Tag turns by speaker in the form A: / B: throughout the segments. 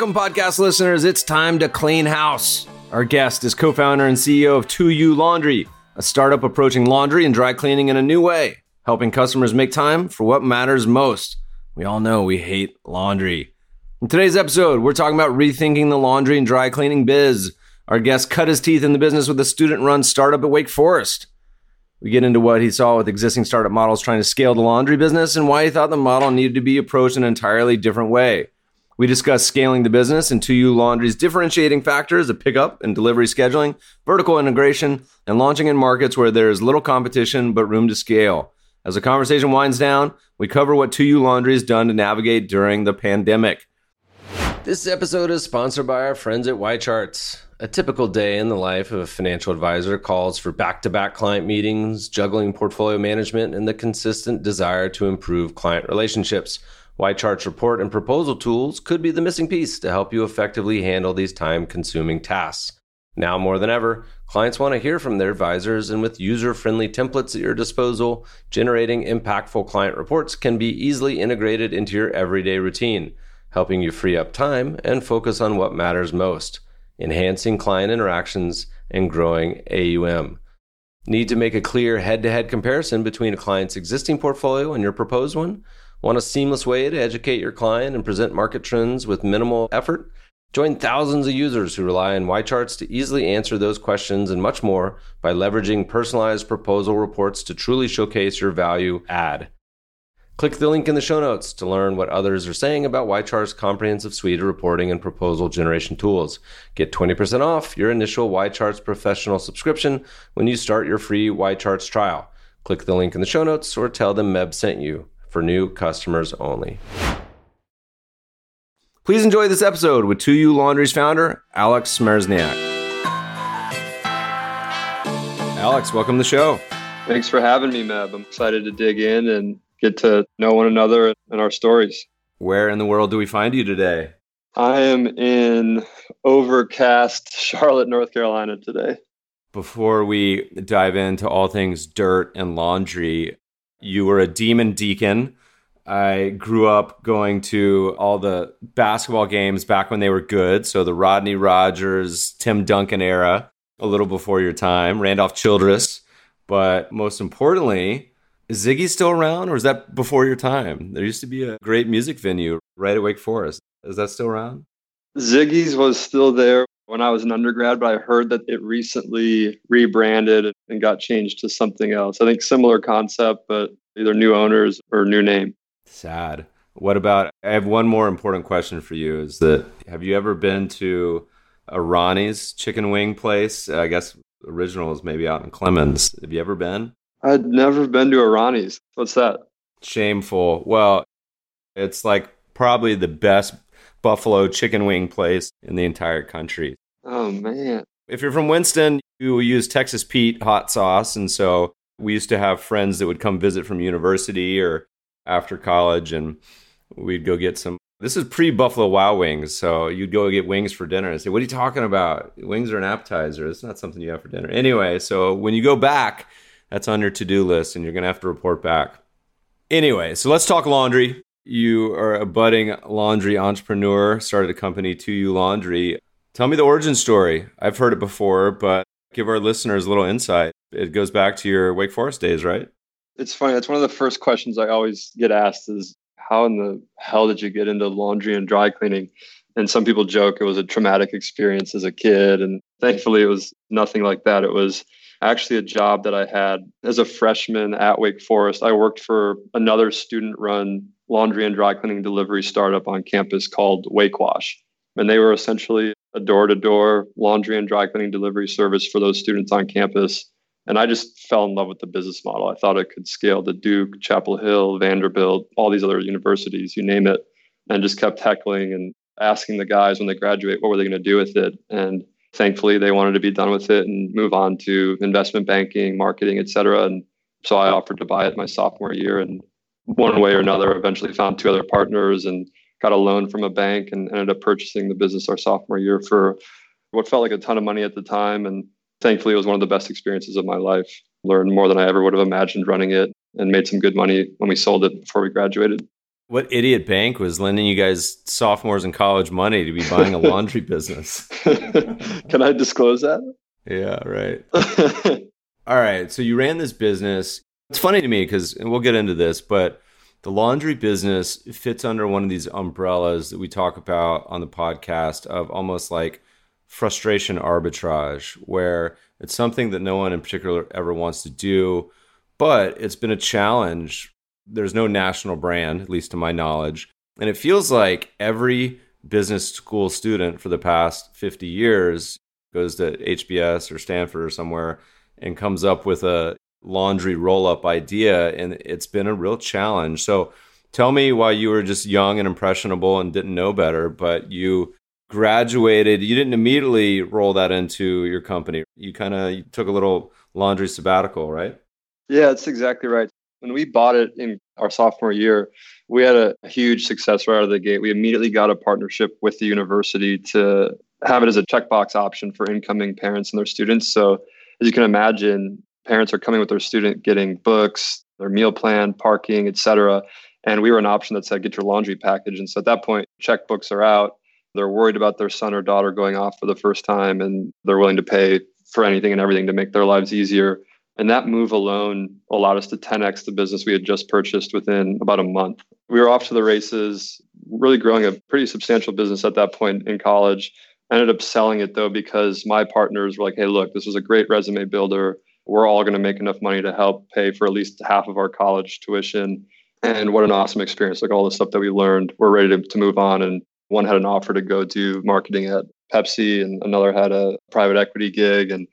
A: Welcome, podcast listeners. It's time to clean house. Our guest is co founder and CEO of 2U Laundry, a startup approaching laundry and dry cleaning in a new way, helping customers make time for what matters most. We all know we hate laundry. In today's episode, we're talking about rethinking the laundry and dry cleaning biz. Our guest cut his teeth in the business with a student run startup at Wake Forest. We get into what he saw with existing startup models trying to scale the laundry business and why he thought the model needed to be approached in an entirely different way. We discuss scaling the business and 2U Laundry's differentiating factors of pickup and delivery scheduling, vertical integration, and launching in markets where there is little competition but room to scale. As the conversation winds down, we cover what 2U Laundry has done to navigate during the pandemic. This episode is sponsored by our friends at YCharts. A typical day in the life of a financial advisor calls for back to back client meetings, juggling portfolio management, and the consistent desire to improve client relationships. YCharts report and proposal tools could be the missing piece to help you effectively handle these time consuming tasks. Now more than ever, clients want to hear from their advisors, and with user friendly templates at your disposal, generating impactful client reports can be easily integrated into your everyday routine helping you free up time and focus on what matters most, enhancing client interactions and growing AUM. Need to make a clear head to head comparison between a client's existing portfolio and your proposed one? Want a seamless way to educate your client and present market trends with minimal effort? Join thousands of users who rely on YCharts to easily answer those questions and much more by leveraging personalized proposal reports to truly showcase your value add. Click the link in the show notes to learn what others are saying about YChart's comprehensive suite of reporting and proposal generation tools. Get 20% off your initial YCharts professional subscription when you start your free YCharts trial. Click the link in the show notes or tell them Meb sent you for new customers only. Please enjoy this episode with 2U Laundry's founder, Alex Smereczniak. Alex, welcome to the show.
B: Thanks for having me, Meb. I'm excited to dig in and get to know one another and our stories.
A: Where in the world do we find you today?
B: I am in overcast Charlotte, North Carolina today.
A: Before we dive into all things dirt and laundry, you were a demon deacon. I grew up going to all the basketball games back when they were good. So the Rodney Rogers, Tim Duncan era, a little before your time, Randolph Childress. But most importantly, is Ziggy still around, or is that before your time? There used to be a great music venue right at Wake Forest. Is that still around?
B: Ziggy's was still there when I was an undergrad, but I heard that it recently rebranded and got changed to something else. I think similar concept, but either new owners or new name.
A: Sad. What about? I have one more important question for you. Is that have you ever been to a Ronnie's chicken wing place? I guess original is maybe out in Clemens. Have you ever been?
B: I'd never been to a Ronnie's. What's that?
A: Shameful. Well, it's like probably the best buffalo chicken wing place in the entire country.
B: Oh man.
A: If you're from Winston, you use Texas Pete hot sauce and so we used to have friends that would come visit from university or after college and we'd go get some this is pre Buffalo Wild Wings, so you'd go get wings for dinner and say, "What are you talking about? Wings are an appetizer. It's not something you have for dinner." Anyway, so when you go back, that's on your to do list, and you're going to have to report back. Anyway, so let's talk laundry. You are a budding laundry entrepreneur, started a company, 2U Laundry. Tell me the origin story. I've heard it before, but give our listeners a little insight. It goes back to your Wake Forest days, right?
B: It's funny. It's one of the first questions I always get asked is how in the hell did you get into laundry and dry cleaning? And some people joke it was a traumatic experience as a kid. And thankfully, it was nothing like that. It was actually a job that I had as a freshman at Wake Forest. I worked for another student run laundry and dry cleaning delivery startup on campus called Wake Wash. And they were essentially a door to door laundry and dry cleaning delivery service for those students on campus. And I just fell in love with the business model. I thought it could scale to Duke, Chapel Hill, Vanderbilt, all these other universities, you name it. and just kept heckling and asking the guys when they graduate what were they going to do with it. And thankfully, they wanted to be done with it and move on to investment banking, marketing, et cetera. And so I offered to buy it my sophomore year. And one way or another, eventually found two other partners and got a loan from a bank and ended up purchasing the business our sophomore year for what felt like a ton of money at the time. And thankfully, it was one of the best experiences of my life. Learned more than I ever would have imagined running it and made some good money when we sold it before we graduated.
A: What idiot bank was lending you guys sophomores in college money to be buying a laundry business?
B: Can I disclose that?
A: Yeah, right. All right. So you ran this business. It's funny to me because we'll get into this, but the laundry business fits under one of these umbrellas that we talk about on the podcast of almost like frustration arbitrage, where it's something that no one in particular ever wants to do, but it's been a challenge. There's no national brand, at least to my knowledge. And it feels like every business school student for the past 50 years goes to HBS or Stanford or somewhere and comes up with a laundry roll up idea. And it's been a real challenge. So tell me why you were just young and impressionable and didn't know better, but you graduated. You didn't immediately roll that into your company. You kind of took a little laundry sabbatical, right?
B: Yeah, that's exactly right. When we bought it in our sophomore year, we had a huge success right out of the gate. We immediately got a partnership with the university to have it as a checkbox option for incoming parents and their students. So, as you can imagine, parents are coming with their student getting books, their meal plan, parking, etc. And we were an option that said, get your laundry package. And so at that point, checkbooks are out. They're worried about their son or daughter going off for the first time, and they're willing to pay for anything and everything to make their lives easier. And that move alone allowed us to 10x the business we had just purchased within about a month. We were off to the races, really growing a pretty substantial business at that point in college. ended up selling it though because my partners were like, hey, look, this was a great resume builder we're all going to make enough money to help pay for at least half of our college tuition. And what an awesome experience. Like all the stuff that we learned, we're ready to, to move on. And one had an offer to go do marketing at Pepsi, and another had a private equity gig. And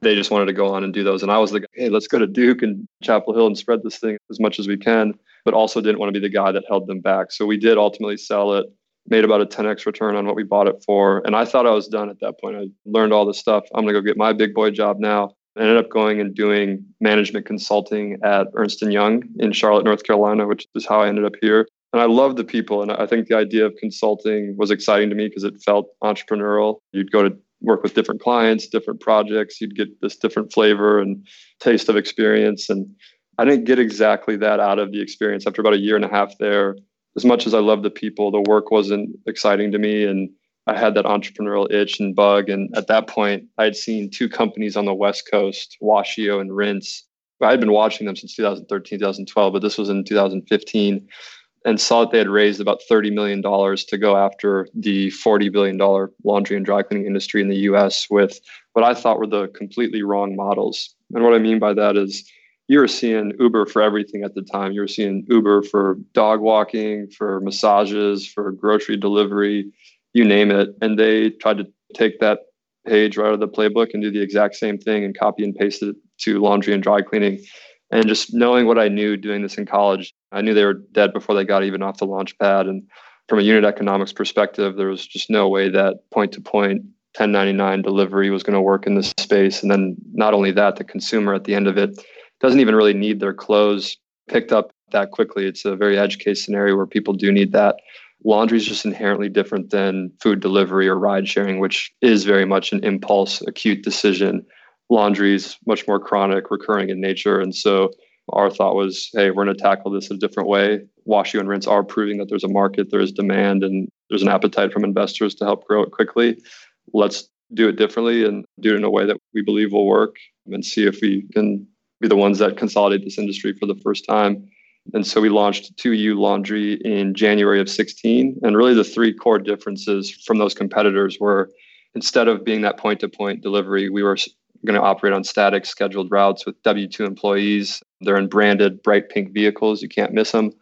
B: they just wanted to go on and do those. And I was like, hey, let's go to Duke and Chapel Hill and spread this thing as much as we can, but also didn't want to be the guy that held them back. So we did ultimately sell it, made about a 10x return on what we bought it for. And I thought I was done at that point. I learned all this stuff. I'm going to go get my big boy job now. I ended up going and doing management consulting at Ernst & Young in Charlotte, North Carolina, which is how I ended up here. And I love the people. And I think the idea of consulting was exciting to me because it felt entrepreneurial. You'd go to work with different clients, different projects. You'd get this different flavor and taste of experience. And I didn't get exactly that out of the experience after about a year and a half there. As much as I love the people, the work wasn't exciting to me. And I had that entrepreneurial itch and bug. And at that point, I had seen two companies on the West Coast, Washio and Rinse. I had been watching them since 2013, 2012, but this was in 2015 and saw that they had raised about $30 million to go after the $40 billion laundry and dry cleaning industry in the US with what I thought were the completely wrong models. And what I mean by that is you were seeing Uber for everything at the time. You were seeing Uber for dog walking, for massages, for grocery delivery, you name it. And they tried to take that page right out of the playbook and do the exact same thing and copy and paste it to laundry and dry cleaning. And just knowing what I knew doing this in college, I knew they were dead before they got even off the launch pad. And from a unit economics perspective, there was just no way that point to point 1099 delivery was going to work in this space. And then not only that, the consumer at the end of it doesn't even really need their clothes picked up that quickly. It's a very edge case scenario where people do need that laundry is just inherently different than food delivery or ride sharing, which is very much an impulse, acute decision. Laundry is much more chronic, recurring in nature. And so our thought was, hey, we're going to tackle this a different way. Washio and rinse are proving that there's a market, there is demand, and there's an appetite from investors to help grow it quickly. Let's do it differently and do it in a way that we believe will work and see if we can be the ones that consolidate this industry for the first time and so we launched 2U Laundry in January of 16. And really, the three core differences from those competitors were instead of being that point to point delivery, we were going to operate on static scheduled routes with W 2 employees. They're in branded bright pink vehicles. You can't miss them.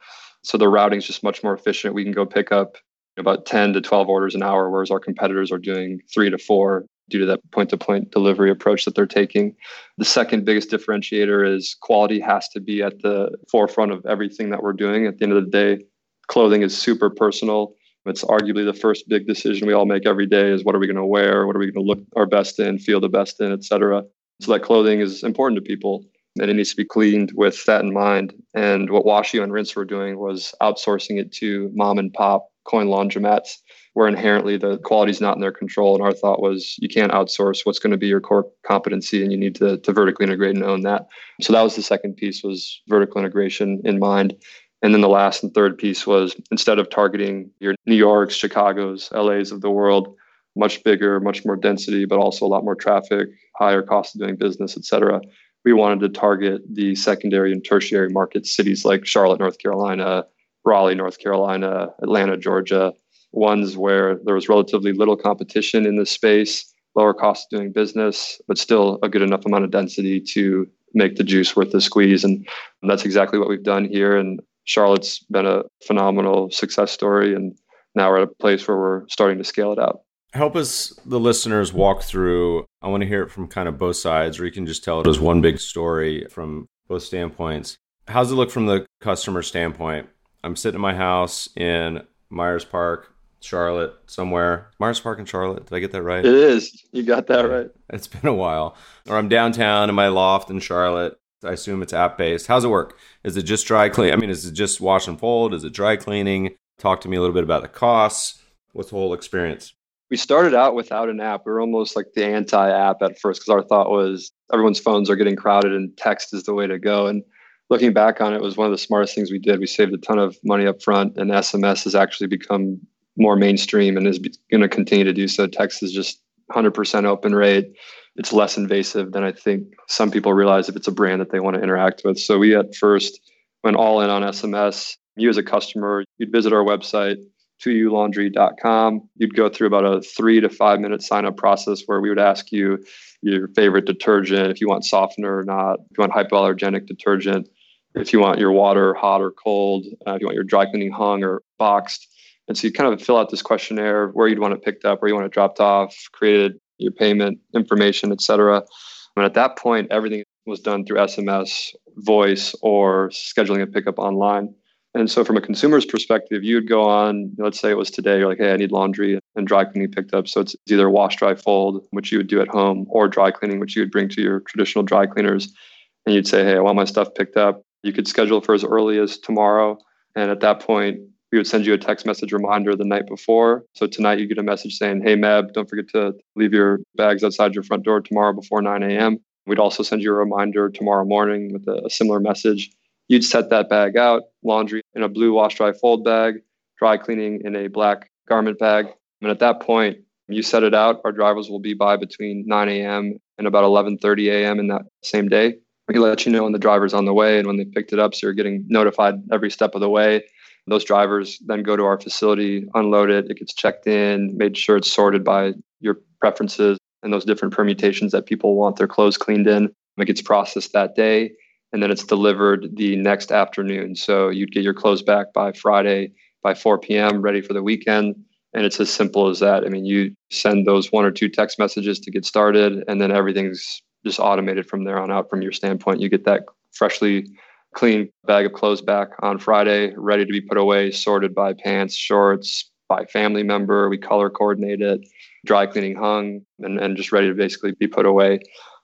B: So the routing is just much more efficient. We can go pick up about 10 to 12 orders an hour, whereas our competitors are doing three to four due to that point to point delivery approach that they're taking. The second biggest differentiator is quality has to be at the forefront of everything that we're doing. At the end of the day, clothing is super personal. It's arguably the first big decision we all make every day is what are we going to wear? What are we going to look our best in, feel the best in, et cetera. So that clothing is important to people and it needs to be cleaned with that in mind. And what Washio and Rinse were doing was outsourcing it to mom and pop coin laundromats where inherently the quality is not in their control. And our thought was you can't outsource what's going to be your core competency and you need to, to vertically integrate and own that. So that was the second piece was vertical integration in mind. And then the last and third piece was instead of targeting your New Yorks, Chicago's, LA's of the world, much bigger, much more density, but also a lot more traffic, higher cost of doing business, et cetera. We wanted to target the secondary and tertiary market cities like Charlotte, North Carolina, Raleigh, North Carolina, Atlanta, Georgia, ones where there was relatively little competition in this space, lower cost of doing business, but still a good enough amount of density to make the juice worth the squeeze. And that's exactly what we've done here. And Charlotte's been a phenomenal success story. And now we're at a place where we're starting to scale it out.
A: Help us, the listeners, walk through. I want to hear it from kind of both sides, or you can just tell it as one big story from both standpoints. How's it look from the customer standpoint? I'm sitting in my house in Myers Park. Charlotte somewhere. Myers Park in Charlotte. Did I get that right?
B: It is. You got that right.
A: It's been a while. Or I'm downtown in my loft in Charlotte. I assume it's app based. How's it work? Is it just dry clean? I mean, is it just wash and fold? Is it dry cleaning? Talk to me a little bit about the costs. What's the whole experience?
B: We started out without an app. We were almost like the anti app at first because our thought was everyone's phones are getting crowded and text is the way to go. And looking back on it, it was one of the smartest things we did. We saved a ton of money up front, and SMS has actually become more mainstream and is going to continue to do so. Text is just 100% open rate. It's less invasive than I think some people realize if it's a brand that they want to interact with. So we at first went all in on SMS. You as a customer, you'd visit our website, 2ulaundry.com. You'd go through about a three to five minute sign up process where we would ask you your favorite detergent, if you want softener or not, if you want hypoallergenic detergent, if you want your water hot or cold, uh, if you want your dry cleaning hung or boxed and so you kind of fill out this questionnaire where you'd want it picked up, where you want it dropped off, created your payment information, et cetera. And at that point, everything was done through SMS, voice, or scheduling a pickup online. And so, from a consumer's perspective, you'd go on, let's say it was today, you're like, hey, I need laundry and dry cleaning picked up. So, it's either wash, dry, fold, which you would do at home, or dry cleaning, which you would bring to your traditional dry cleaners. And you'd say, hey, I want my stuff picked up. You could schedule for as early as tomorrow. And at that point, we would send you a text message reminder the night before. So tonight you get a message saying, Hey, Meb, don't forget to leave your bags outside your front door tomorrow before 9 a.m. We'd also send you a reminder tomorrow morning with a, a similar message. You'd set that bag out, laundry in a blue wash dry fold bag, dry cleaning in a black garment bag. And at that point, you set it out, our drivers will be by between 9 a.m. and about 11:30 a.m. in that same day. We let you know when the driver's on the way and when they picked it up, so you're getting notified every step of the way. Those drivers then go to our facility, unload it, it gets checked in, made sure it's sorted by your preferences and those different permutations that people want their clothes cleaned in. It gets processed that day and then it's delivered the next afternoon. So you'd get your clothes back by Friday by 4 p.m., ready for the weekend. And it's as simple as that. I mean, you send those one or two text messages to get started, and then everything's just automated from there on out from your standpoint. You get that freshly clean bag of clothes back on Friday, ready to be put away, sorted by pants, shorts, by family member. We color coordinate it, dry cleaning hung, and, and just ready to basically be put away.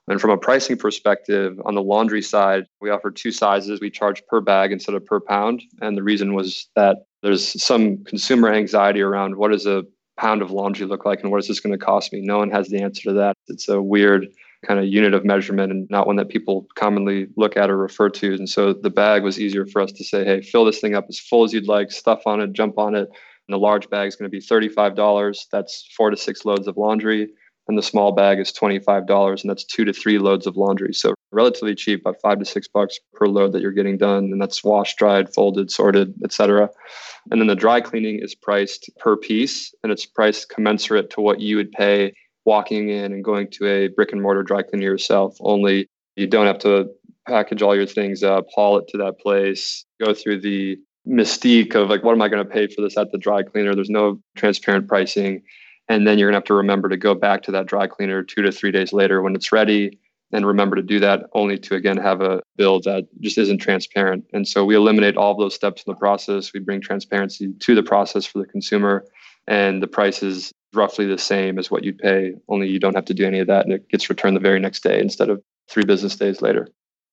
B: And from a pricing perspective, on the laundry side, we offer two sizes. We charge per bag instead of per pound. And the reason was that there's some consumer anxiety around what does a pound of laundry look like and what is this going to cost me? No one has the answer to that. It's a weird kind of unit of measurement and not one that people commonly look at or refer to. And so the bag was easier for us to say, hey, fill this thing up as full as you'd like, stuff on it, jump on it. And the large bag is going to be $35. That's four to six loads of laundry. And the small bag is $25, and that's two to three loads of laundry. So relatively cheap, about five to six bucks per load that you're getting done. And that's washed, dried, folded, sorted, etc. And then the dry cleaning is priced per piece, and it's priced commensurate to what you would pay walking in and going to a brick and mortar dry cleaner yourself. Only you don't have to package all your things up, haul it to that place, go through the mystique of like, what am I going to pay for this at the dry cleaner? There's no transparent pricing. And then you're going to have to remember to go back to that dry cleaner two to three days later when it's ready and remember to do that only to again have a bill that just isn't transparent. And so we eliminate all those steps in the process. We bring transparency to the process for the consumer and the price is roughly the same as what you'd pay, only you don't have to do any of that and it gets returned the very next day instead of three business days later.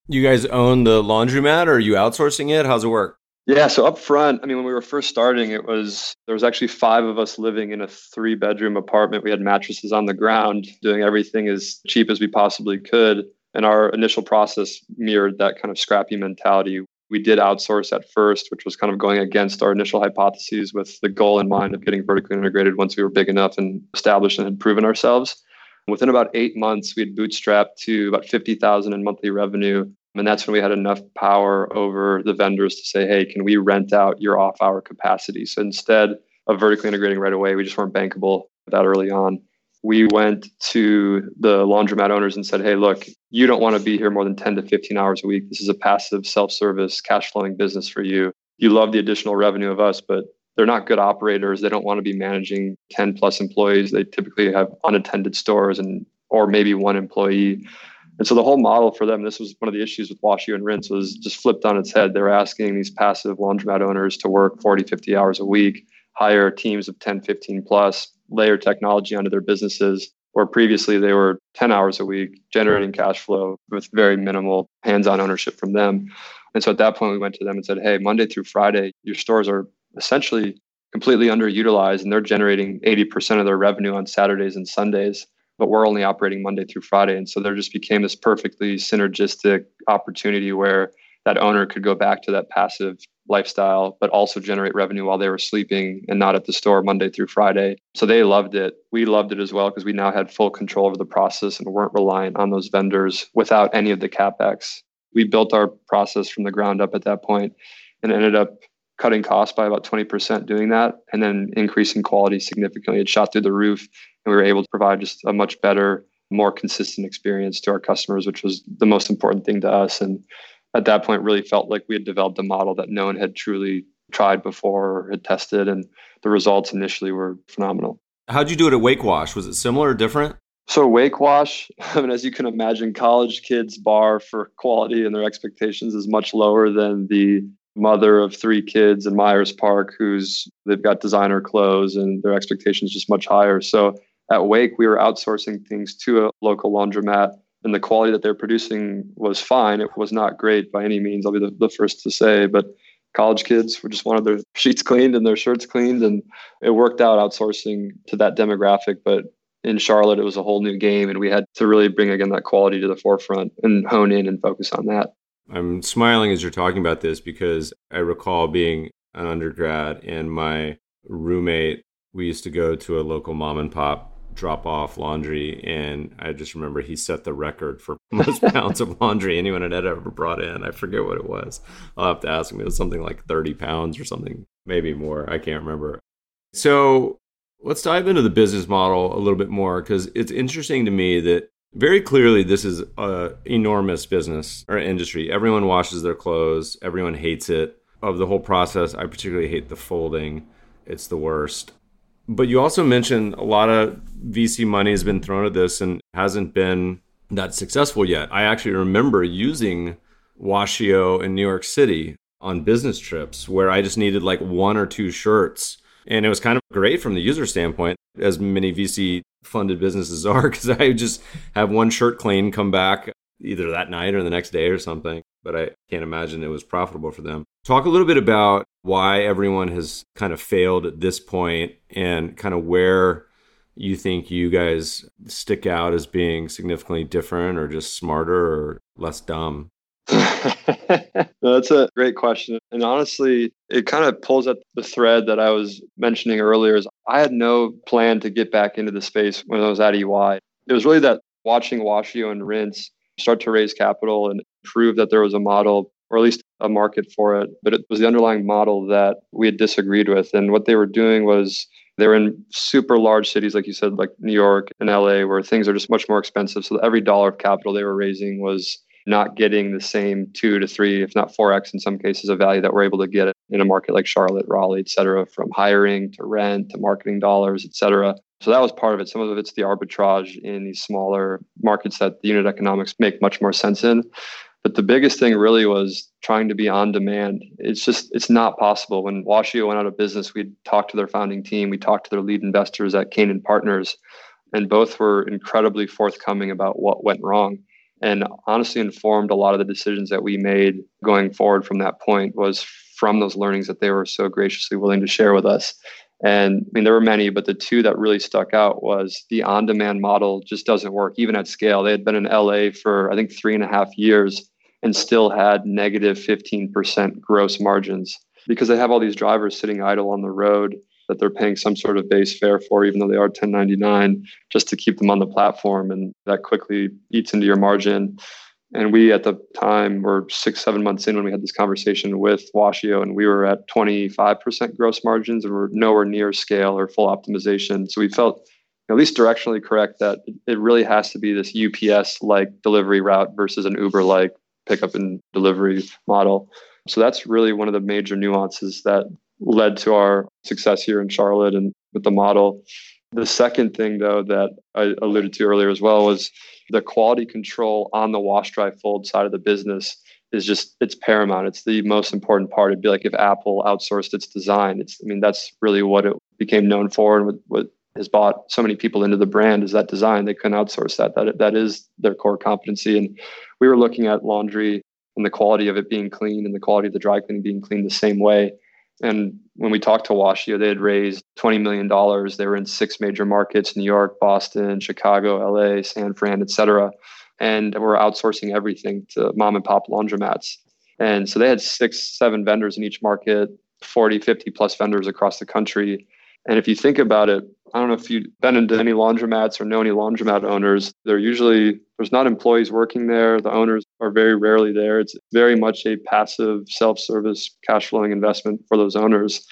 A: You guys own the laundromat or are you outsourcing it? How's it work?
B: Yeah, so up front, I mean, when we were first starting, it was there was actually five of us living in a three bedroom apartment. We had mattresses on the ground, doing everything as cheap as we possibly could. And our initial process mirrored that kind of scrappy mentality. We did outsource at first, which was kind of going against our initial hypotheses with the goal in mind of getting vertically integrated once we were big enough and established and had proven ourselves. Within about eight months, we had bootstrapped to about 50,000 in monthly revenue. And that's when we had enough power over the vendors to say, hey, can we rent out your off hour capacity? So instead of vertically integrating right away, we just weren't bankable that early on we went to the laundromat owners and said, hey, look, you don't want to be here more than 10 to 15 hours a week. This is a passive self service, cash flowing business for you. You love the additional revenue of us, but they're not good operators. They don't want to be managing 10 plus employees. They typically have unattended stores and or maybe one employee. And so the whole model for them, this was one of the issues with Washio and Rinse, was just flipped on its head. They were asking these passive laundromat owners to work 40, 50 hours a week, hire teams of 10, 15 plus, layer technology onto their businesses where previously they were 10 hours a week generating cash flow with very minimal hands-on ownership from them. And so at that point we went to them and said hey monday through friday your stores are essentially completely underutilized and they're generating 80% of their revenue on saturdays and sundays but we're only operating monday through friday. And so there just became this perfectly synergistic opportunity where that owner could go back to that passive lifestyle, but also generate revenue while they were sleeping and not at the store Monday through Friday. So they loved it. We loved it as well because we now had full control over the process and weren't reliant on those vendors without any of the capex. We built our process from the ground up at that point and ended up cutting costs by about 20% doing that and then increasing quality significantly. It shot through the roof and we were able to provide just a much better, more consistent experience to our customers, which was the most important thing to us. And at that point really felt like we had developed a model that no one had truly tried before or had tested and the results initially were phenomenal.
A: How'd you do it at wake wash? Was it similar or different?
B: So wake wash i mean as you can imagine college kids bar for quality and their expectations is much lower than the mother of three kids in myers park who's they've got designer clothes and their expectations just much higher. So at wake we were outsourcing things to a local laundromat and the quality that they're producing was fine. It was not great by any means. I'll be the, the first to say, but college kids were just wanted their sheets cleaned and their shirts cleaned, and it worked out outsourcing to that demographic. But in Charlotte, it was a whole new game, and we had to really bring again that quality to the forefront and hone in and focus on that.
A: I'm smiling as you're talking about this because I recall being an undergrad and my roommate. We used to go to a local mom and pop drop off laundry and i just remember he set the record for most pounds of laundry anyone had ever brought in. I forget what it was. I'll have to ask him. It was something like 30 pounds or something maybe more. I can't remember. So let's dive into the business model a little bit more because it's interesting to me that very clearly this is a enormous business or industry. Everyone washes their clothes. Everyone hates it. Of the whole process i particularly hate the folding. It's the worst but you also mentioned a lot of VC money has been thrown at this and hasn't been that successful yet. I actually remember using Washio in New York City on business trips where I just needed like one or two shirts. And it was kind of great from the user standpoint, as many VC funded businesses are, because I just have one shirt clean, come back either that night or the next day or something. But I can't imagine it was profitable for them. Talk a little bit about why everyone has kind of failed at this point and kind of where you think you guys stick out as being significantly different or just smarter or less dumb?
B: That's a great question. And honestly, it kind of pulls at the thread that I was mentioning earlier is I had no plan to get back into the space when I was at EY. It was really that watching Washio and Rinse start to raise capital and prove that there was a model or at least a market for it. But it was the underlying model that we had disagreed with. And what they were doing was they were in super large cities, like you said, like New York and LA, where things are just much more expensive. So every dollar of capital they were raising was not getting the same two to three, if not 4x in some cases, of value that we're able to get in a market like Charlotte, Raleigh, et cetera, from hiring to rent to marketing dollars, et cetera. So that was part of it. Some of it's the arbitrage in these smaller markets that the unit economics make much more sense in. But the biggest thing really was trying to be on demand. It's just, it's not possible. When Washio went out of business, we talked to their founding team, we talked to their lead investors at Canaan Partners, and both were incredibly forthcoming about what went wrong. And honestly informed a lot of the decisions that we made going forward from that point was from those learnings that they were so graciously willing to share with us. And I mean, there were many, but the two that really stuck out was the on demand model just doesn't work, even at scale. They had been in LA for, I think, three and a half years and still had negative 15% gross margins because they have all these drivers sitting idle on the road that they're paying some sort of base fare for, even though they are 1099, just to keep them on the platform. And that quickly eats into your margin. And we at the time were six, seven months in when we had this conversation with Washio, and we were at 25% gross margins and we're nowhere near scale or full optimization. So we felt at least directionally correct that it really has to be this UPS like delivery route versus an Uber like pickup and delivery model. So that's really one of the major nuances that led to our success here in Charlotte and with the model. The second thing, though, that I alluded to earlier as well was the quality control on the wash dry fold side of the business is just it's paramount. It's the most important part. It'd be like if Apple outsourced its design. It's I mean that's really what it became known for, and what, what has bought so many people into the brand is that design. They couldn't outsource that. That that is their core competency. And we were looking at laundry and the quality of it being clean and the quality of the dry cleaning being clean the same way. And when we talked to Washio, they had raised $20 million. They were in six major markets New York, Boston, Chicago, LA, San Fran, et cetera. And we're outsourcing everything to mom and pop laundromats. And so they had six, seven vendors in each market, 40, 50 plus vendors across the country. And if you think about it, I don't know if you've been into any laundromats or know any laundromat owners. They're usually, there's not employees working there. The owners are very rarely there. It's very much a passive, self service, cash flowing investment for those owners.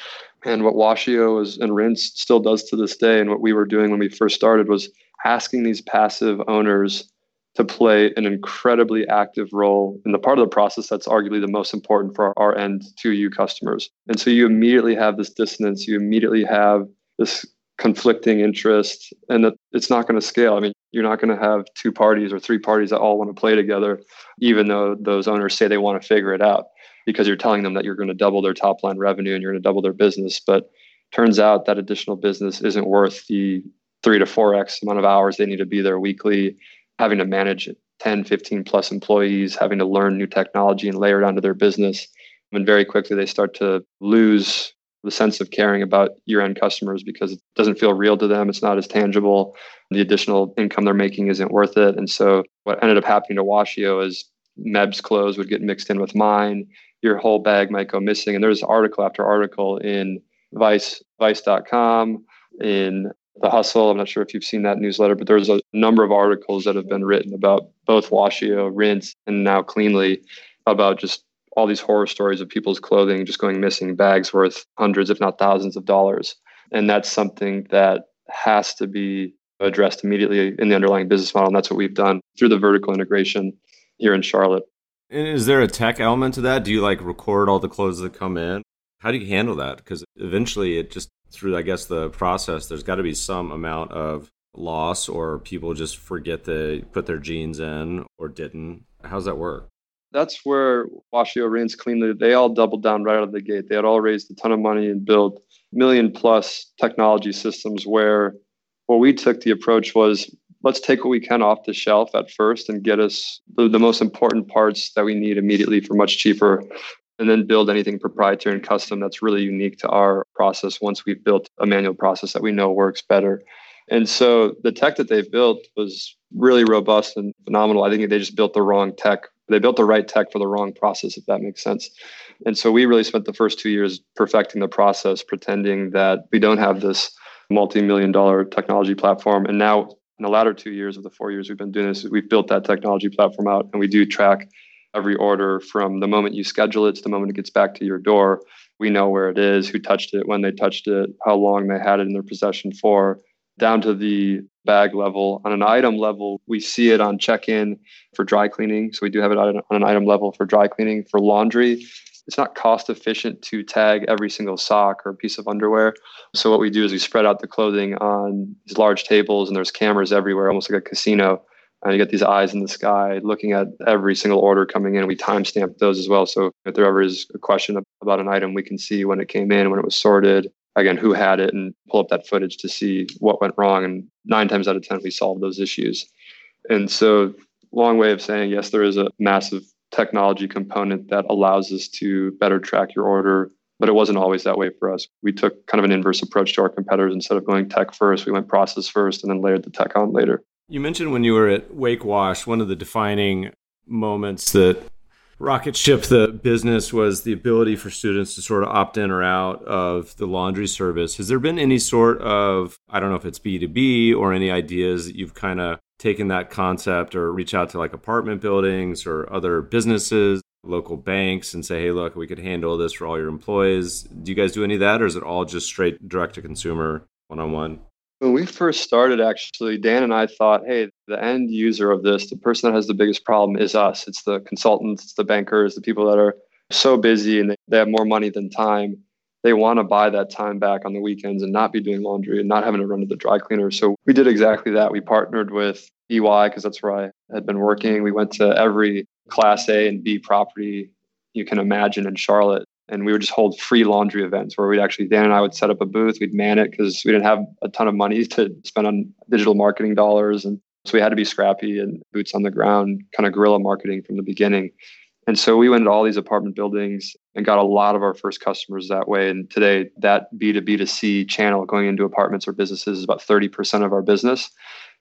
B: And what Washio is, and Rinse still does to this day, and what we were doing when we first started was asking these passive owners to play an incredibly active role in the part of the process that's arguably the most important for our end to you customers. And so you immediately have this dissonance, you immediately have this conflicting interest, and that it's not going to scale. I mean, you're not going to have two parties or three parties that all want to play together, even though those owners say they want to figure it out because you're telling them that you're going to double their top line revenue and you're going to double their business. But turns out that additional business isn't worth the three to four X amount of hours they need to be there weekly, having to manage 10, 15 plus employees, having to learn new technology and layer it onto their business. And very quickly they start to lose the sense of caring about your end customers because it doesn't feel real to them. It's not as tangible. The additional income they're making isn't worth it. And so what ended up happening to Washio is Meb's clothes would get mixed in with mine. Your whole bag might go missing. And there's article after article in Vice, Vice.com, in The Hustle. I'm not sure if you've seen that newsletter, but there's a number of articles that have been written about both Washio, Rinse, and now Cleanly about just all these horror stories of people's clothing just going missing, bags worth hundreds, if not thousands of dollars. And that's something that has to be addressed immediately in the underlying business model. And that's what we've done through the vertical integration here in Charlotte.
A: And is there a tech element to that? Do you like record all the clothes that come in? How do you handle that? Because eventually it just through, I guess, the process, there's got to be some amount of loss or people just forget to put their jeans in or didn't. How's that work?
B: that's where Washio Rinse Cleanly, they all doubled down right out of the gate. They had all raised a ton of money and built million plus technology systems where what we took the approach was let's take what we can off the shelf at first and get us the, the most important parts that we need immediately for much cheaper and then build anything proprietary and custom that's really unique to our process once we've built a manual process that we know works better. And so the tech that they've built was really robust and phenomenal. I think they just built the wrong tech they built the right tech for the wrong process, if that makes sense. And so we really spent the first two years perfecting the process, pretending that we don't have this multi-million dollar technology platform. And now in the latter two years of the four years we've been doing this, we've built that technology platform out and we do track every order from the moment you schedule it to the moment it gets back to your door. We know where it is, who touched it, when they touched it, how long they had it in their possession for, down to the bag level. On an item level, we see it on check in for dry cleaning. So we do have it on an item level for dry cleaning. For laundry, it's not cost efficient to tag every single sock or piece of underwear. So what we do is we spread out the clothing on these large tables and there's cameras everywhere, almost like a casino. And you get these eyes in the sky looking at every single order coming in. We timestamp those as well. So if there ever is a question about an item, we can see when it came in, when it was sorted, again, who had it, and pull up that footage to see what went wrong. And nine times out of 10, we solve those issues. And so, long way of saying, yes, there is a massive technology component that allows us to better track your order. But it wasn't always that way for us. We took kind of an inverse approach to our competitors. Instead of going tech first, we went process first and then layered the tech on later.
A: You mentioned when you were at Wake Wash, one of the defining moments that rocket ship the business was the ability for students to sort of opt in or out of the laundry service. Has there been any sort of, I don't know if it's B2B or any ideas that you've kind of taken that concept or reach out to like apartment buildings or other businesses, local banks, and say, hey, look, we could handle this for all your employees? Do you guys do any of that or is it all just straight direct to consumer one on one?
B: When we first started, actually, Dan and I thought, hey, the end user of this, the person that has the biggest problem is us. It's the consultants, it's the bankers, the people that are so busy and they have more money than time. They want to buy that time back on the weekends and not be doing laundry and not having to run to the dry cleaner. So we did exactly that. We partnered with EY because that's where I had been working. We went to every class A and B property you can imagine in Charlotte and we would just hold free laundry events where we'd actually Dan and I would set up a booth, we'd man it because we didn't have a ton of money to spend on digital marketing dollars, and so we had to be scrappy and boots on the ground, kind of guerrilla marketing from the beginning. And so we went to all these apartment buildings and got a lot of our first customers that way. And today, that B2B2C channel going into apartments or businesses is about 30% of our business.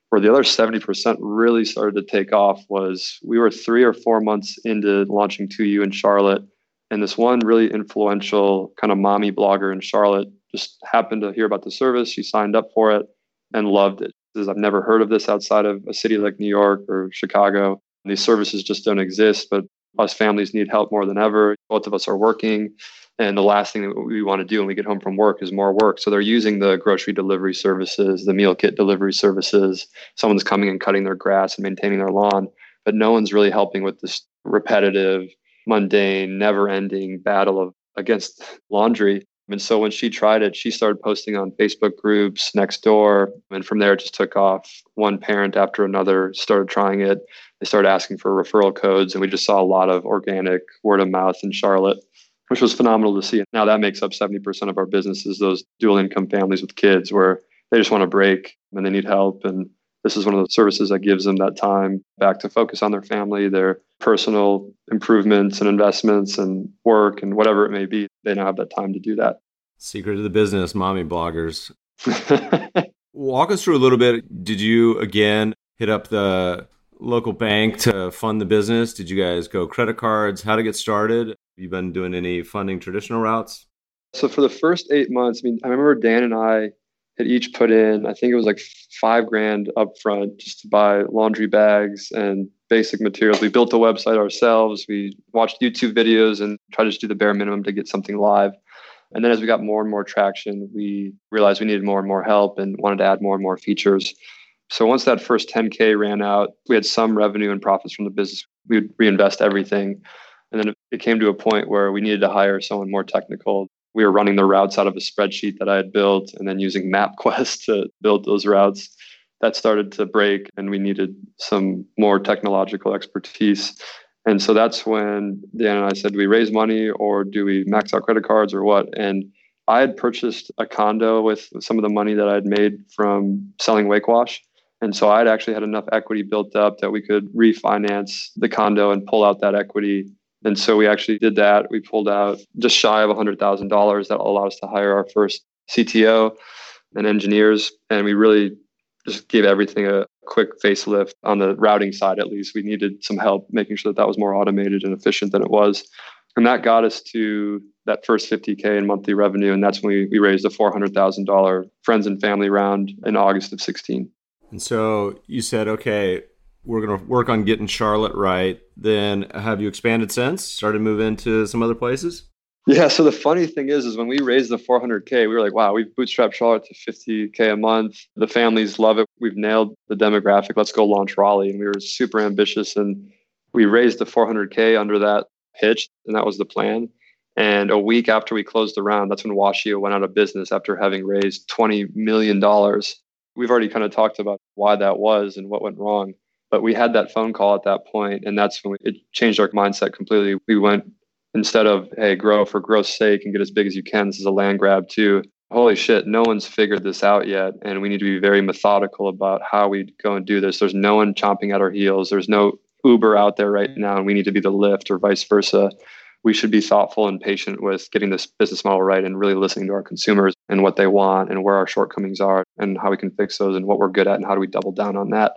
B: Where the other 70% really started to take off was we were three or four months into launching 2U in Charlotte and this one really influential kind of mommy blogger in Charlotte just happened to hear about the service. She signed up for it and loved it. Says, I've never heard of this outside of a city like New York or Chicago. These services just don't exist, but us families need help more than ever. Both of us are working. And the last thing that we want to do when we get home from work is more work. So they're using the grocery delivery services, the meal kit delivery services. Someone's coming and cutting their grass and maintaining their lawn, but no one's really helping with this repetitive mundane, never ending battle of against laundry. And so when she tried it, she started posting on Facebook groups Nextdoor. And from there, it just took off. One parent after another started trying it. They started asking for referral codes. And we just saw a lot of organic word of mouth in Charlotte, which was phenomenal to see. Now that makes up 70% of our businesses, those dual income families with kids where they just want to break and they need help. And this is one of the services that gives them that time back to focus on their family, their personal improvements and investments and work and whatever it may be. They now have that time to do that.
A: Secret of the business, mommy bloggers. Walk us through a little bit. Did you again hit up the local bank to fund the business? Did you guys go credit cards? How to get started? Have you been doing any funding traditional routes?
B: So for the first eight months, I mean, I remember Dan and I had each put in, I think it was like five grand up front just to buy laundry bags and basic materials. We built the website ourselves. We watched YouTube videos and tried to just do the bare minimum to get something live. And then as we got more and more traction, we realized we needed more and more help and wanted to add more and more features. So once that first 10K ran out, we had some revenue and profits from the business. We would reinvest everything. And then it came to a point where we needed to hire someone more technical we were running the routes out of a spreadsheet that I had built and then using MapQuest to build those routes. That started to break and we needed some more technological expertise. And so that's when Dan and I said, do we raise money or do we max out credit cards or what? And I had purchased a condo with some of the money that I had made from selling Wake Wash. And so I'd actually had enough equity built up that we could refinance the condo and pull out that equity and so we actually did that. We pulled out just shy of $100,000 that allowed us to hire our first CTO and engineers. And we really just gave everything a quick facelift on the routing side, at least. We needed some help making sure that that was more automated and efficient than it was. And that got us to that first 50K in monthly revenue. And that's when we, we raised a $400,000 friends and family round in August of 16.
A: And so you said, okay, we're going to work on getting Charlotte right. Then have you expanded since? Started moving into some other places?
B: Yeah. So the funny thing is, is when we raised the 400k, we were like, wow, we've bootstrapped Charlotte to 50k a month. The families love it. We've nailed the demographic. Let's go launch Raleigh. And we were super ambitious, and we raised the 400k under that pitch, and that was the plan. And a week after we closed the round, that's when Washio went out of business after having raised $20 million. We've already kind of talked about why that was and what went wrong. But we had that phone call at that point, and that's when we, it changed our mindset completely. We went instead of, hey, grow for growth's sake and get as big as you can, this is a land grab, too. holy shit, no one's figured this out yet. And we need to be very methodical about how we go and do this. There's no one chomping at our heels. There's no Uber out there right mm-hmm. now, and we need to be the Lyft or vice versa. We should be thoughtful and patient with getting this business model right and really listening to our consumers and what they want and where our shortcomings are and how we can fix those and what we're good at and how do we double down on that.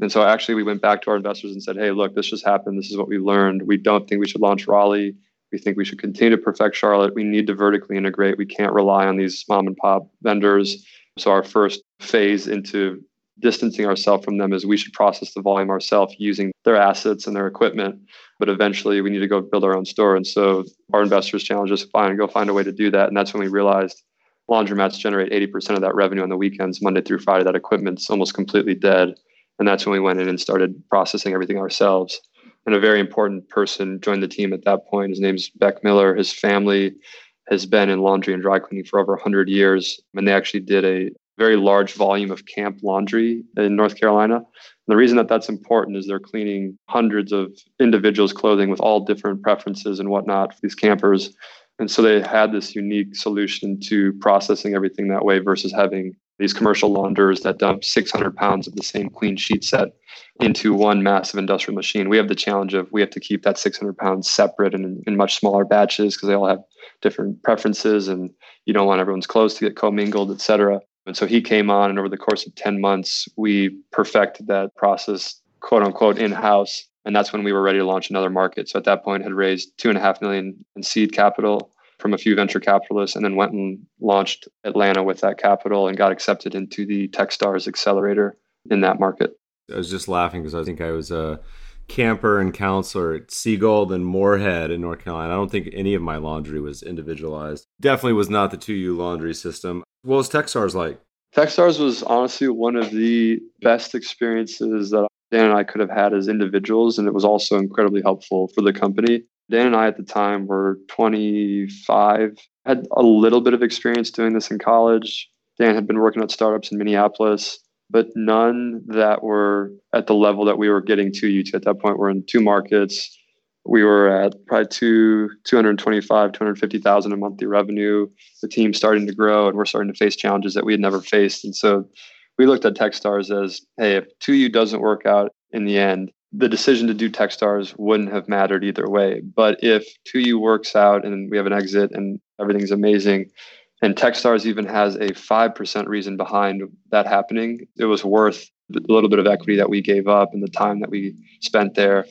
B: And so actually we went back to our investors and said, hey, look, this just happened. This is what we learned. We don't think we should launch Raleigh. We think we should continue to perfect Charlotte. We need to vertically integrate. We can't rely on these mom and pop vendors. So our first phase into distancing ourselves from them is we should process the volume ourselves using their assets and their equipment. But eventually we need to go build our own store. And so our investors challenged us to find go find a way to do that. And that's when we realized laundromats generate 80% of that revenue on the weekends, Monday through Friday. That equipment's almost completely dead. And that's when we went in and started processing everything ourselves. And a very important person joined the team at that point. His name's Beck Miller. His family has been in laundry and dry cleaning for over 100 years. And they actually did a very large volume of camp laundry in North Carolina. And the reason that that's important is they're cleaning hundreds of individuals' clothing with all different preferences and whatnot for these campers. And so they had this unique solution to processing everything that way versus having these commercial launderers that dump 600 pounds of the same clean sheet set into one massive industrial machine. We have the challenge of we have to keep that 600 pounds separate and in, in much smaller batches because they all have different preferences and you don't want everyone's clothes to get commingled, et cetera. And so he came on, and over the course of 10 months, we perfected that process, quote unquote, in house. And that's when we were ready to launch another market. So at that point, had raised two and a half million in seed capital from a few venture capitalists, and then went and launched Atlanta with that capital and got accepted into the TechStars accelerator in that market.
A: I was just laughing because I think I was a camper and counselor at Sea Gull and Morehead in North Carolina. I don't think any of my laundry was individualized. Definitely was not the 2U laundry system. What was Techstars like?
B: Techstars was honestly one of the best experiences that Dan and I could have had as individuals, and it was also incredibly helpful for the company. Dan and I at the time were 25, had a little bit of experience doing this in college. Dan had been working at startups in Minneapolis, but none that were at the level that we were getting to. You at that point, we're in two markets we were at probably two 225 250,000 a monthly revenue the team starting to grow and we're starting to face challenges that we had never faced and so we looked at techstars as hey if 2u doesn't work out in the end the decision to do techstars wouldn't have mattered either way but if 2u works out and we have an exit and everything's amazing and techstars even has a 5% reason behind that happening it was worth the little bit of equity that we gave up and the time that we spent there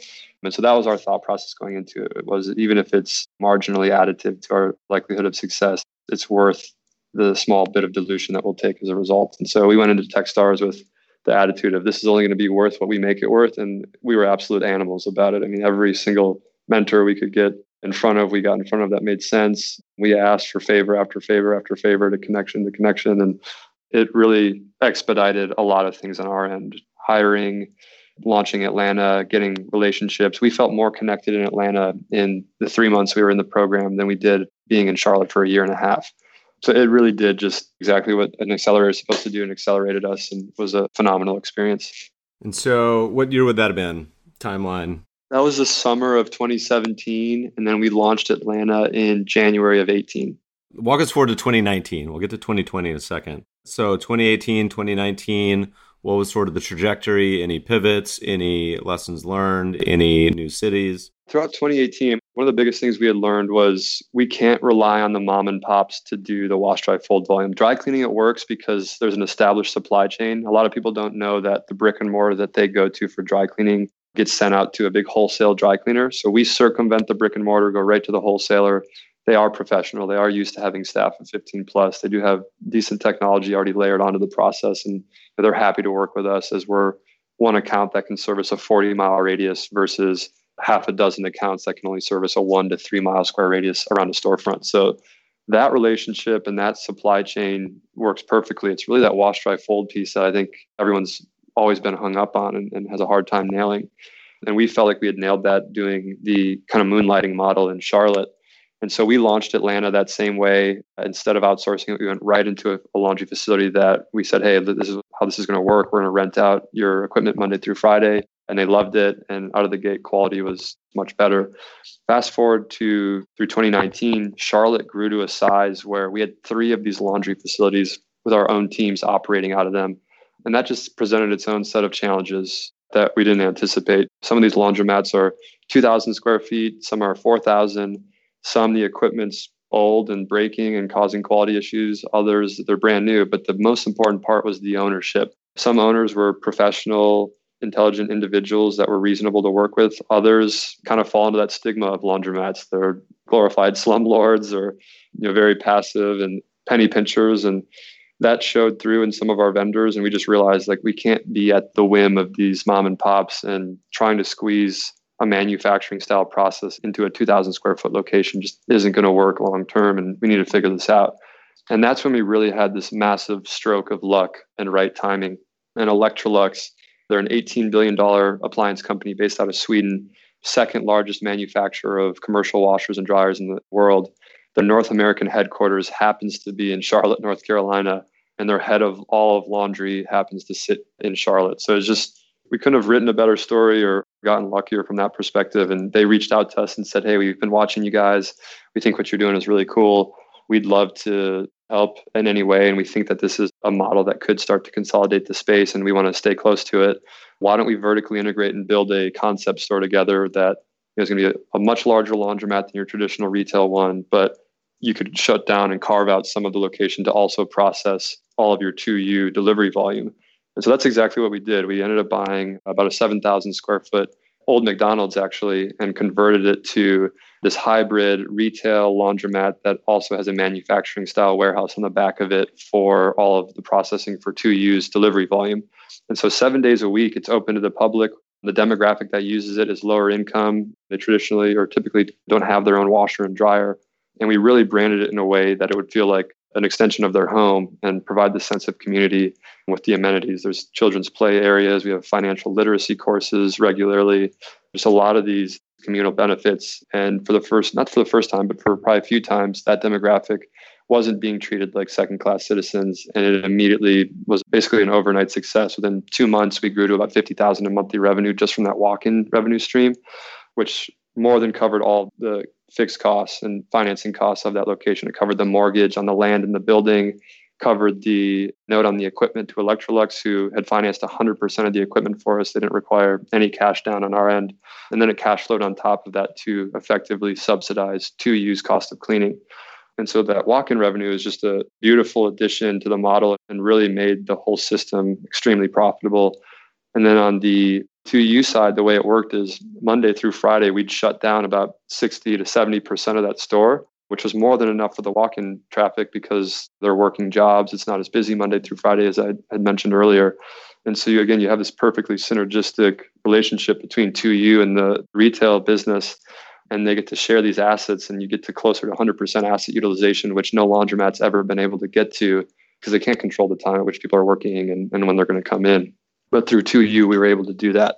B: and so that was our thought process going into it. It was even if it's marginally additive to our likelihood of success, it's worth the small bit of dilution that we'll take as a result. And so we went into Techstars with the attitude of this is only going to be worth what we make it worth. And we were absolute animals about it. I mean, every single mentor we could get in front of, we got in front of that made sense. We asked for favor after favor after favor to connection to connection. And it really expedited a lot of things on our end hiring, launching Atlanta, getting relationships. We felt more connected in Atlanta in the three months we were in the program than we did being in Charlotte for a year and a half. So it really did just exactly what an accelerator is supposed to do and accelerated us and was a phenomenal experience.
A: And so what year would that have been? Timeline?
B: That was the summer of 2017. And then we launched Atlanta in January of 18.
A: Walk us forward to 2019. We'll get to 2020 in a second. So 2018, 2019 what was sort of the trajectory? Any pivots? Any lessons learned? Any new cities?
B: Throughout 2018, one of the biggest things we had learned was we can't rely on the mom and pops to do the wash, dry, fold volume. Dry cleaning, it works because there's an established supply chain. A lot of people don't know that the brick and mortar that they go to for dry cleaning gets sent out to a big wholesale dry cleaner. So we circumvent the brick and mortar, go right to the wholesaler. They are professional. They are used to having staff of 15 plus. They do have decent technology already layered onto the process and they're happy to work with us as we're one account that can service a 40 mile radius versus half a dozen accounts that can only service a one to three mile square radius around a storefront. So that relationship and that supply chain works perfectly. It's really that wash, dry, fold piece that I think everyone's always been hung up on and, and has a hard time nailing. And we felt like we had nailed that doing the kind of moonlighting model in Charlotte. And so we launched Atlanta that same way. Instead of outsourcing it, we went right into a, a laundry facility that we said, hey, this is how this is going to work. We're going to rent out your equipment Monday through Friday. And they loved it. And out of the gate, quality was much better. Fast forward to through 2019, Charlotte grew to a size where we had three of these laundry facilities with our own teams operating out of them. And that just presented its own set of challenges that we didn't anticipate. Some of these laundromats are 2,000 square feet, some are 4,000 some the equipment's old and breaking and causing quality issues. Others, they're brand new. But the most important part was the ownership. Some owners were professional, intelligent individuals that were reasonable to work with. Others kind of fall into that stigma of laundromats. They're glorified slumlords or you know very passive and penny pinchers and that showed through in some of our vendors and we just realized like we can't be at the whim of these mom and pops and trying to squeeze a manufacturing style process into a 2000 square foot location just isn't going to work long term and we need to figure this out. And that's when we really had this massive stroke of luck and right timing. And electrolux they're an 18 billion dollar appliance company based out of sweden second largest manufacturer of commercial washers and dryers in the world. The north american headquarters happens to be in charlotte north carolina and their head of all of laundry happens to sit in charlotte. So it's just we couldn't have written a better story or gotten luckier from that perspective. And they reached out to us and said, Hey, we've been watching you guys. We think what you're doing is really cool. We'd love to help in any way. And we think that this is a model that could start to consolidate the space and we want to stay close to it. Why don't we vertically integrate and build a concept store together that is going to be a, a much larger laundromat than your traditional retail one, but you could shut down and carve out some of the location to also process all of your 2U delivery volume. And so that's exactly what we did. We ended up buying about a 7,000 square foot old McDonald's actually and converted it to this hybrid retail laundromat that also has a manufacturing style warehouse on the back of it for all of the processing for 2U's delivery volume. And so seven days a week, it's open to the public. The demographic that uses it is lower income. They traditionally or typically don't have their own washer and dryer. And we really branded it in a way that it would feel like an extension of their home and provide the sense of community with the amenities. There's children's play areas. We have financial literacy courses regularly. There's a lot of these communal benefits. And for the first, not for the first time, but for probably a few times, that demographic wasn't being treated like second class citizens. And it immediately was basically an overnight success. Within two months, we grew to about 50,000 in monthly revenue just from that walk in revenue stream, which more than covered all the fixed costs and financing costs of that location. It covered the mortgage on the land and the building, covered the note on the equipment to Electrolux, who had financed 100% of the equipment for us. They didn't require any cash down on our end. And then it cash flowed on top of that to effectively subsidize 2U's cost of cleaning. And so that walk in revenue is just a beautiful addition to the model and really made the whole system extremely profitable. And then on the 2U side, the way it worked is Monday through Friday, we'd shut down about 60 to 70% of that store, which was more than enough for the walk in traffic because they're working jobs. It's not as busy Monday through Friday as I had mentioned earlier. And so, you, again, you have this perfectly synergistic relationship between 2U and the retail business. And they get to share these assets, and you get to closer to 100% asset utilization, which no laundromat's ever been able to get to because they can't control the time at which people are working and, and when they're going to come in. But through 2U, we were able to do that.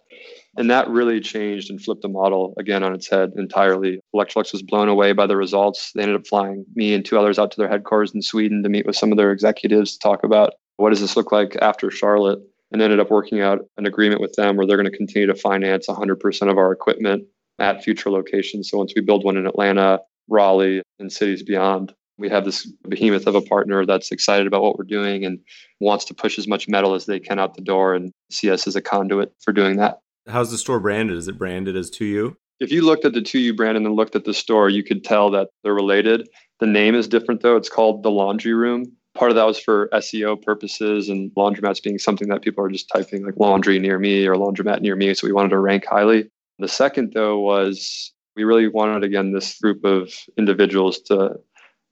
B: And that really changed and flipped the model again on its head entirely. Electrolux was blown away by the results. They ended up flying me and two others out to their headquarters in Sweden to meet with some of their executives to talk about what does this look like after Charlotte and ended up working out an agreement with them where they're going to continue to finance 100% of our equipment at future locations. So once we build one in Atlanta, Raleigh, and cities beyond, we have this behemoth of a partner that's excited about what we're doing and wants to push as much metal as they can out the door and see us as a conduit for doing that.
A: How's the store branded? Is it branded as 2U?
B: If you looked at the 2U brand and then looked at the store, you could tell that they're related. The name is different though. It's called the Laundry Room. Part of that was for SEO purposes and laundromats being something that people are just typing like laundry near me or laundromat near me. So we wanted to rank highly. The second though was we really wanted again this group of individuals to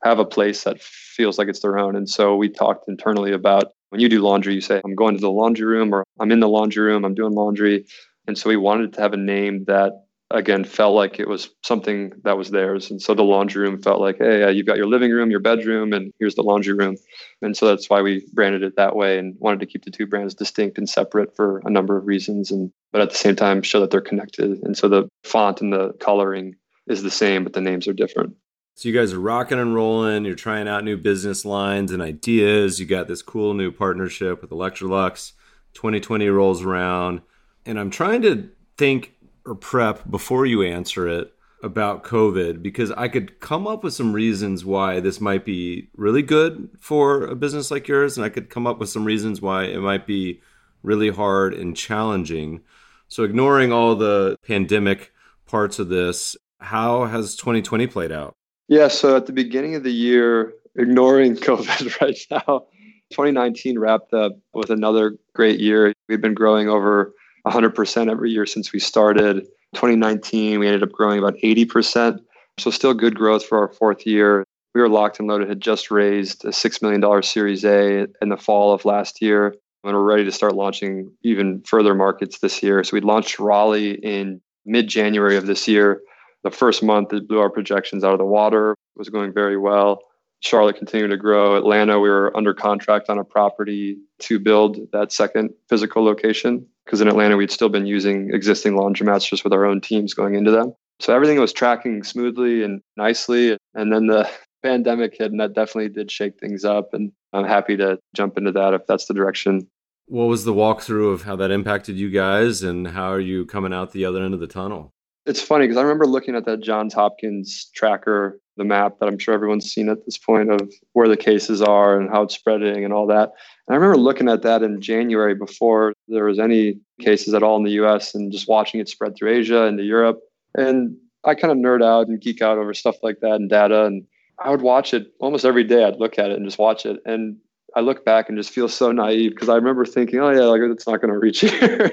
B: have a place that feels like it's their own. And so we talked internally about when you do laundry, you say, I'm going to the laundry room or I'm in the laundry room, I'm doing laundry. And so we wanted to have a name that, again, felt like it was something that was theirs. And so the laundry room felt like, hey, uh, you've got your living room, your bedroom, and here's the laundry room. And so that's why we branded it that way and wanted to keep the two brands distinct and separate for a number of reasons. And but at the same time, show that they're connected. And so the font and the coloring is the same, but the names are different.
A: So you guys are rocking and rolling. You're trying out new business lines and ideas. You got this cool new partnership with Electrolux. 2020 rolls around, and I'm trying to think or prep before you answer it about COVID because I could come up with some reasons why this might be really good for a business like yours, and I could come up with some reasons why it might be really hard and challenging. So, ignoring all the pandemic parts of this, how has 2020 played out?
B: Yeah, so at the beginning of the year, ignoring COVID right now, 2019 wrapped up with another great year. We've been growing over 100% every year since we started. 2019, we ended up growing about 80%. So, still good growth for our fourth year. We were locked and loaded, had just raised a $6 million Series A in the fall of last year. And we're ready to start launching even further markets this year. So, we launched Raleigh in mid January of this year the first month it blew our projections out of the water. It was going very well. Charlotte continued to grow. Atlanta, we were under contract on a property to build that second physical location because in Atlanta we'd still been using existing laundromats just with our own teams going into them. So everything was tracking smoothly and nicely. And then the pandemic hit, and that definitely did shake things up. And I'm happy to jump into that if that's the direction.
A: What was the walkthrough of how that impacted you guys, and how are you coming out the other end of the tunnel?
B: It's funny because I remember looking at that Johns Hopkins tracker, the map that I'm sure everyone's seen at this point of where the cases are and how it's spreading and all that. And I remember looking at that in January before there was any cases at all in the US and just watching it spread through Asia into Europe. And I kind of nerd out and geek out over stuff like that and data. And I would watch it almost every day. I'd look at it and just watch it. And I look back and just feel so naive because I remember thinking, oh yeah, like it's not going to reach here.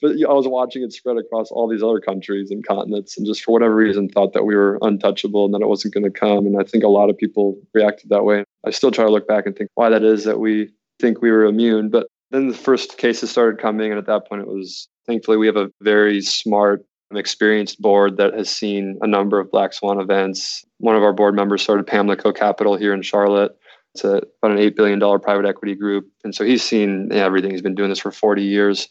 B: but I was watching it spread across all these other countries and continents, and just for whatever reason thought that we were untouchable and that it wasn't going to come. And I think a lot of people reacted that way. I still try to look back and think why that is that we think we were immune. But then the first cases started coming, and at that point, it was thankfully we have a very smart and experienced board that has seen a number of black swan events. One of our board members started Pamlico Capital here in Charlotte it's a, about an $8 billion private equity group. And so he's seen everything. He's been doing this for 40 years.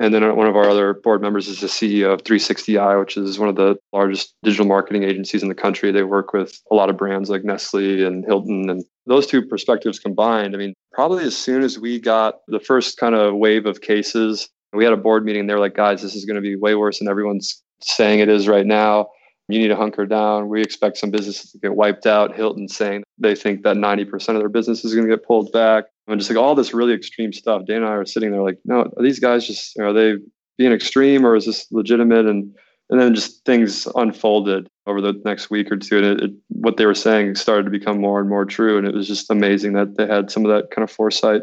B: And then one of our other board members is the CEO of 360i, which is one of the largest digital marketing agencies in the country. They work with a lot of brands like Nestle and Hilton. And those two perspectives combined, I mean, probably as soon as we got the first kind of wave of cases, we had a board meeting. and They're like, guys, this is going to be way worse than everyone's saying it is right now you need to hunker down. We expect some businesses to get wiped out. Hilton saying they think that 90% of their business is going to get pulled back. And just like all this really extreme stuff. Dan and I are sitting there like, no, are these guys just, are they being extreme or is this legitimate? And and then just things unfolded over the next week or two. And it, it, what they were saying started to become more and more true. And it was just amazing that they had some of that kind of foresight.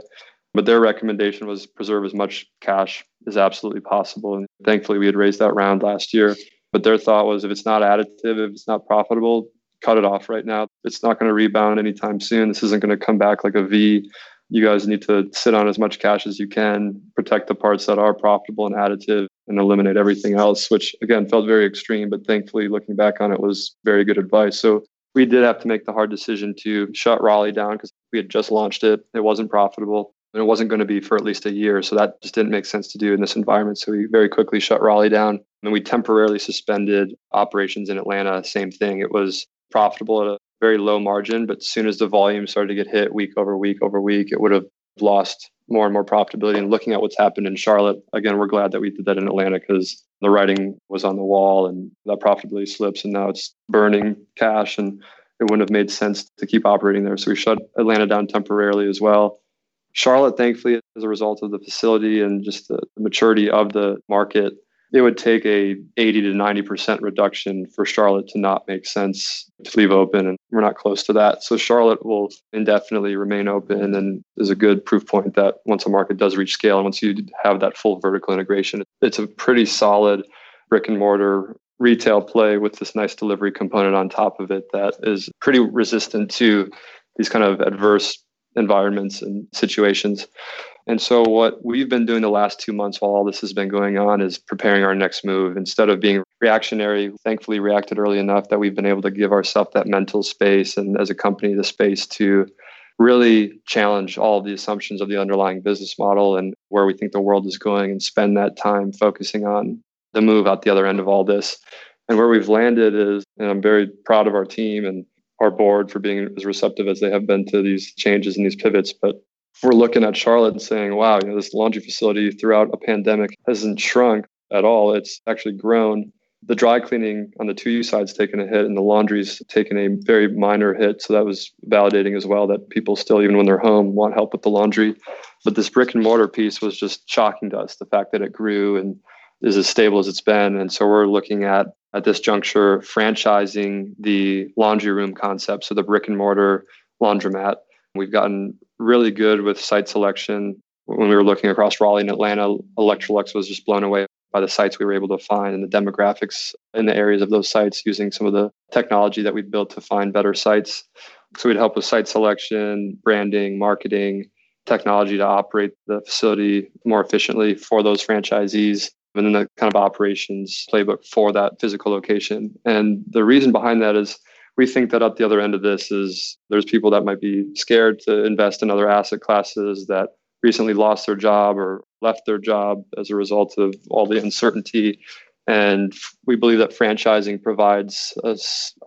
B: But their recommendation was preserve as much cash as absolutely possible. And thankfully, we had raised that round last year. But their thought was if it's not additive, if it's not profitable, cut it off right now. It's not going to rebound anytime soon. This isn't going to come back like a V. You guys need to sit on as much cash as you can, protect the parts that are profitable and additive, and eliminate everything else, which again felt very extreme. But thankfully, looking back on it, was very good advice. So we did have to make the hard decision to shut Raleigh down because we had just launched it. It wasn't profitable and it wasn't going to be for at least a year. So that just didn't make sense to do in this environment. So we very quickly shut Raleigh down and we temporarily suspended operations in Atlanta. Same thing. It was profitable at a very low margin, but as soon as the volume started to get hit week over week over week, it would have lost more and more profitability. And looking at what's happened in Charlotte, again, we're glad that we did that in Atlanta because the writing was on the wall and that profitability slips and now it's burning cash and it wouldn't have made sense to keep operating there. So we shut Atlanta down temporarily as well. Charlotte, thankfully, as a result of the facility and just the maturity of the market, it would take a 80 to 90% reduction for Charlotte to not make sense to leave open. And we're not close to that. So Charlotte will indefinitely remain open and is a good proof point that once a market does reach scale and once you have that full vertical integration, it's a pretty solid brick and mortar retail play with this nice delivery component on top of it that is pretty resistant to these kind of adverse environments and situations. And so, what we've been doing the last two months while all this has been going on is preparing our next move. Instead of being reactionary, thankfully reacted early enough that we've been able to give ourselves that mental space and as a company the space to really challenge all of the assumptions of the underlying business model and where we think the world is going and spend that time focusing on the move out the other end of all this. And where we've landed is, and I'm very proud of our team and our board for being as receptive as they have been to these changes and these pivots. But we're looking at Charlotte and saying, wow, you know, this laundry facility throughout a pandemic hasn't shrunk at all. It's actually grown. The dry cleaning on the 2U side's taken a hit and the laundry's taken a very minor hit. So that was validating as well that people still, even when they're home, want help with the laundry. But this brick and mortar piece was just shocking to us, the fact that it grew and is as stable as it's been. And so we're looking at at this juncture franchising the laundry room concept, so the brick and mortar laundromat. We've gotten really good with site selection. When we were looking across Raleigh and Atlanta, Electrolux was just blown away by the sites we were able to find and the demographics in the areas of those sites using some of the technology that we built to find better sites. So we'd help with site selection, branding, marketing, technology to operate the facility more efficiently for those franchisees and then the kind of operations playbook for that physical location. And the reason behind that is we think that at the other end of this is there's people that might be scared to invest in other asset classes that recently lost their job or left their job as a result of all the uncertainty. And we believe that franchising provides a,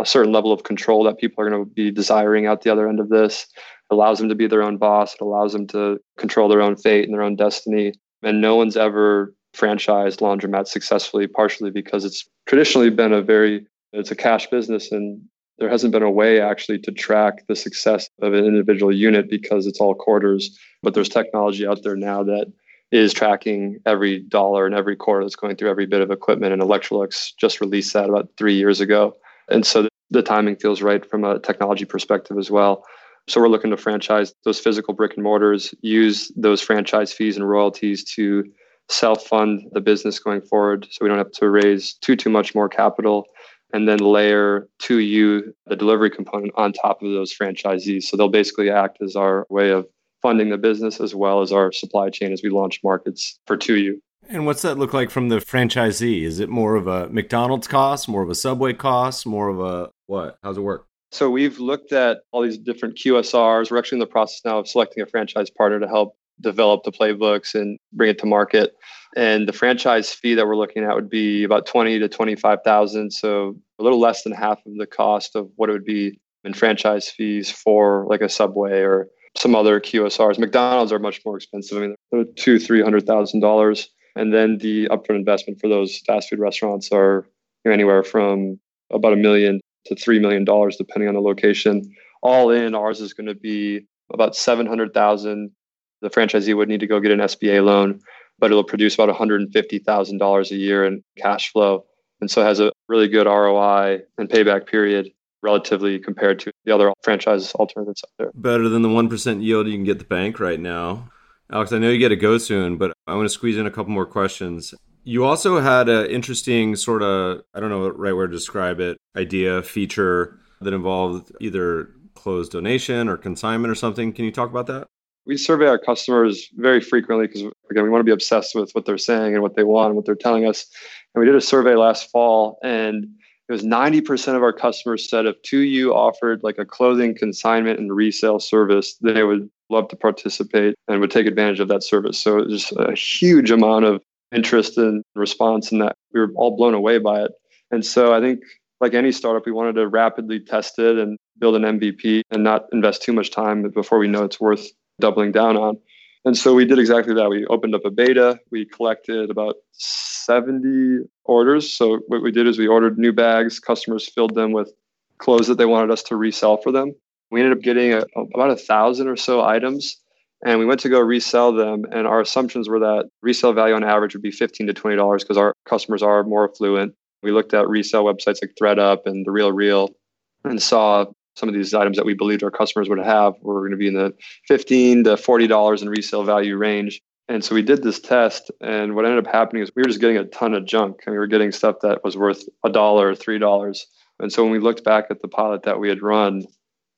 B: a certain level of control that people are going to be desiring at the other end of this. It allows them to be their own boss. It allows them to control their own fate and their own destiny. And no one's ever franchised laundromat successfully, partially because it's traditionally been a very it's a cash business and there hasn't been a way actually to track the success of an individual unit because it's all quarters. But there's technology out there now that is tracking every dollar and every quarter that's going through every bit of equipment. And Electrolux just released that about three years ago. And so the timing feels right from a technology perspective as well. So we're looking to franchise those physical brick and mortars, use those franchise fees and royalties to self-fund the business going forward so we don't have to raise too too much more capital and then layer 2U the delivery component on top of those franchisees. So they'll basically act as our way of funding the business as well as our supply chain as we launch markets for 2U.
A: And what's that look like from the franchisee? Is it more of a mcdonald's cost more of a subway cost more of a what? How's it work?
B: So we've looked at all these different qsrs we're actually in the process now of selecting a franchise partner to help develop the playbooks and bring it to market. And the franchise fee that we're looking at would be about twenty to twenty-five thousand, so a little less than half of the cost of what it would be in franchise fees for like a Subway or some other QSRs. McDonald's are much more expensive. I mean, they're two, three hundred thousand dollars, and then the upfront investment for those fast food restaurants are anywhere from about a million to three million dollars, depending on the location. All in, ours is going to be about seven hundred thousand the franchisee would need to go get an SBA loan, but it'll produce about $150,000 a year in cash flow. And so has a really good ROI and payback period relatively compared to the other franchise alternatives out there.
A: Better than the 1% yield you can get the bank right now. Alex, I know you get to go soon, but I want to squeeze in a couple more questions. You also had an interesting sort of, I don't know right word to describe it, idea, feature that involved either closed donation or consignment or something. Can you talk about that?
B: We survey our customers very frequently because again we want to be obsessed with what they're saying and what they want and what they're telling us. And we did a survey last fall and it was 90% of our customers said if 2U offered like a clothing consignment and resale service they would love to participate and would take advantage of that service. So it was a huge amount of interest and response and that. We were all blown away by it. And so i think like any startup we wanted to rapidly test it and build an mvp and not invest too much time before we know it's worth doubling down on. And so we did exactly that. We opened up a beta. We collected about 70 orders. So what we did is we ordered new bags. Customers filled them with clothes that they wanted us to resell for them. We ended up getting a, about a thousand or so items, and we went to go resell them. And our assumptions were that resale value on average would be 15 to 20 dollars because our customers are more affluent. We looked at resale websites like thredUP and The RealReal, and saw some of these items that we believed our customers would have were going to be in the 15 to 40 dollars in resale value range and so we did this test and what ended up happening is we were just getting a ton of junk and we were getting stuff that was worth a dollar three dollars and so when we looked back at the pilot that we had run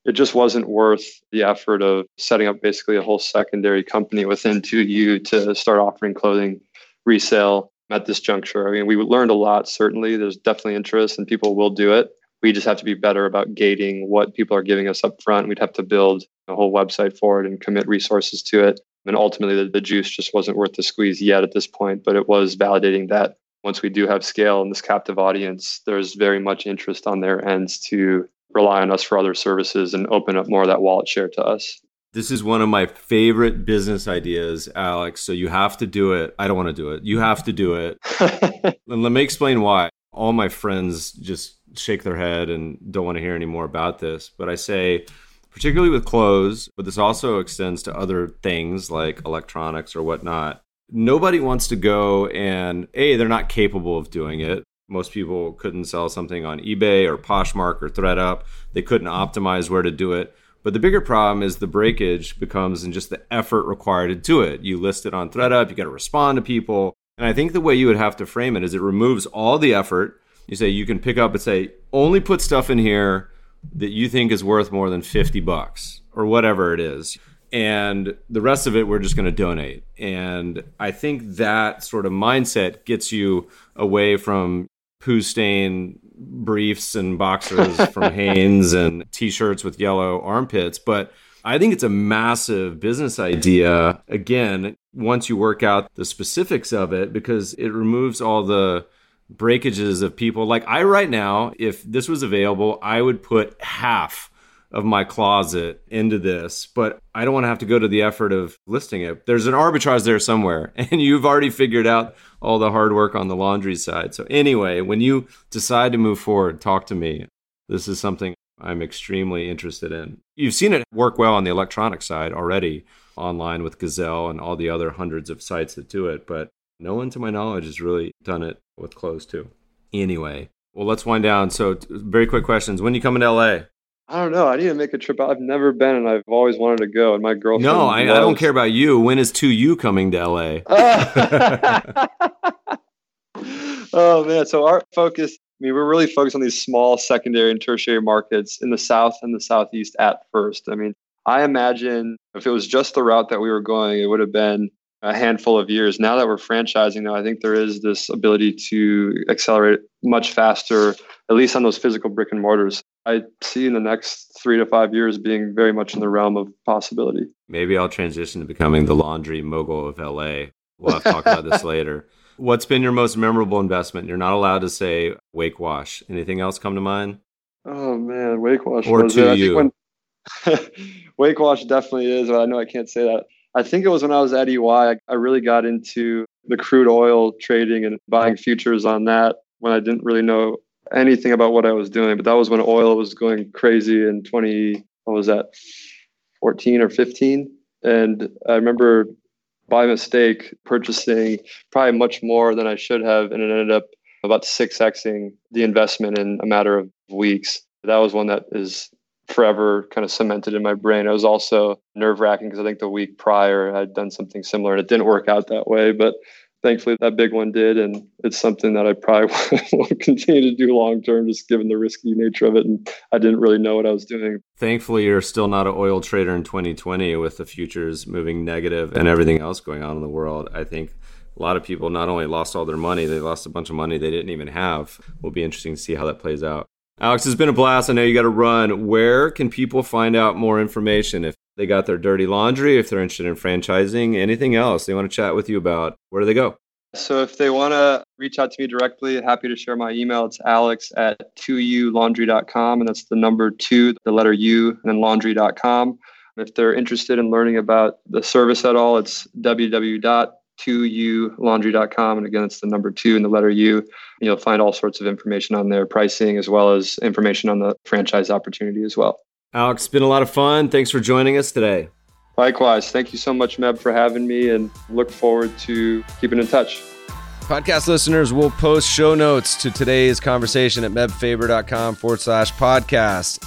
B: it just wasn't worth the effort of setting up basically a whole secondary company within 2U to start offering clothing resale at this juncture. I mean, we learned a lot, certainly. There's definitely interest and people will do it we just have to be better about gating what people are giving us up front. We'd have to build a whole website for it and commit resources to it. And ultimately, the, the juice just wasn't worth the squeeze yet at this point, but it was validating that once we do have scale in this captive audience, there's very much interest on their ends to rely on us for other services and open up more of that wallet share to us.
A: This is one of my favorite business ideas, Alex. So you have to do it. I don't want to do it. You have to do it. and let me explain why. All my friends just shake their head and don't want to hear any more about this. But I say, particularly with clothes, but this also extends to other things like electronics or whatnot. Nobody wants to go and, A, they're not capable of doing it. Most people couldn't sell something on eBay or Poshmark or thredUP. They couldn't optimize where to do it. But the bigger problem is the breakage becomes in just the effort required to do it. You list it on thredUP, you got to respond to people. And I think the way you would have to frame it is it removes all the effort. You say you can pick up and say, only put stuff in here that you think is worth more than 50 bucks or whatever it is. And the rest of it, we're just going to donate. And I think that sort of mindset gets you away from poo stain briefs and boxers from Hanes and t-shirts with yellow armpits, but I think it's a massive business idea. Again, once you work out the specifics of it, because it removes all the breakages of people. Like I, right now, if this was available, I would put half of my closet into this, but I don't want to have to go to the effort of listing it. There's an arbitrage there somewhere, and you've already figured out all the hard work on the laundry side. So, anyway, when you decide to move forward, talk to me. This is something I'm extremely interested in. You've seen it work well on the electronic side already online with Gazelle and all the other hundreds of sites that do it, but no one to my knowledge has really done it with clothes too. Anyway, well, let's wind down. So, very quick questions. When you coming to LA?
B: I don't know. I need to make a trip. I've never been, and I've always wanted to go. And my girlfriend.
A: No, I, I don't care about you. When is 2U coming to LA?
B: oh man! So our focus. I mean, we're really focused on these small secondary and tertiary markets in the south and the southeast at first. I mean, I imagine if it was just the route that we were going, it would have been a handful of years. Now that we're franchising, though, I think there is this ability to accelerate much faster, at least on those physical brick and mortars. I see in the next three to five years being very much in the realm of possibility.
A: Maybe I'll transition to becoming the laundry mogul of LA. We'll have to talk about this later. What's been your most memorable investment? You're not allowed to say Wake Wash. Anything else come to mind?
B: Oh man, Wake Wash.
A: Or 2U. When,
B: Wake Wash definitely is, but I know I can't say that. I think it was when I was at EY, I, I really got into the crude oil trading and buying futures on that when I didn't really know anything about what I was doing. But that was when oil was going crazy in 20, what was that, 14 or 15? And I remember by mistake purchasing probably much more than I should have. And it ended up about 6xing the investment in a matter of weeks. That was one that is forever kind of cemented in my brain. It was also nerve wracking because I think the week prior I'd done something similar and it didn't work out that way. But thankfully that big one did. And it's something that I probably will continue to do long term, just given the risky nature of it. And I didn't really know what I was doing.
A: Thankfully, you're still not an oil trader in 2020 with the futures moving negative and everything else going on in the world. I think a lot of people not only lost all their money, they lost a bunch of money they didn't even have. Will be interesting to see how that plays out. Alex, it's been a blast. I know you got to run. Where can people find out more information if they got their dirty laundry, if they're interested in franchising, anything else they want to chat with you about? Where do they go?
B: So if they want to reach out to me directly, happy to share my email. It's alex at 2ulaundry.com, and that's the number two, the letter U, and then laundry.com. If they're interested in learning about the service at all, it's www 2ulaundry.com. And again, it's the number two and the letter U. You'll find all sorts of information on their pricing as well as information on the franchise opportunity as well.
A: Alex, it's been a lot of fun. Thanks for joining us today.
B: Likewise. Thank you so much, Meb, for having me and look forward to keeping in touch.
A: Podcast listeners will post show notes to today's conversation at mebfaber.com forward slash podcast.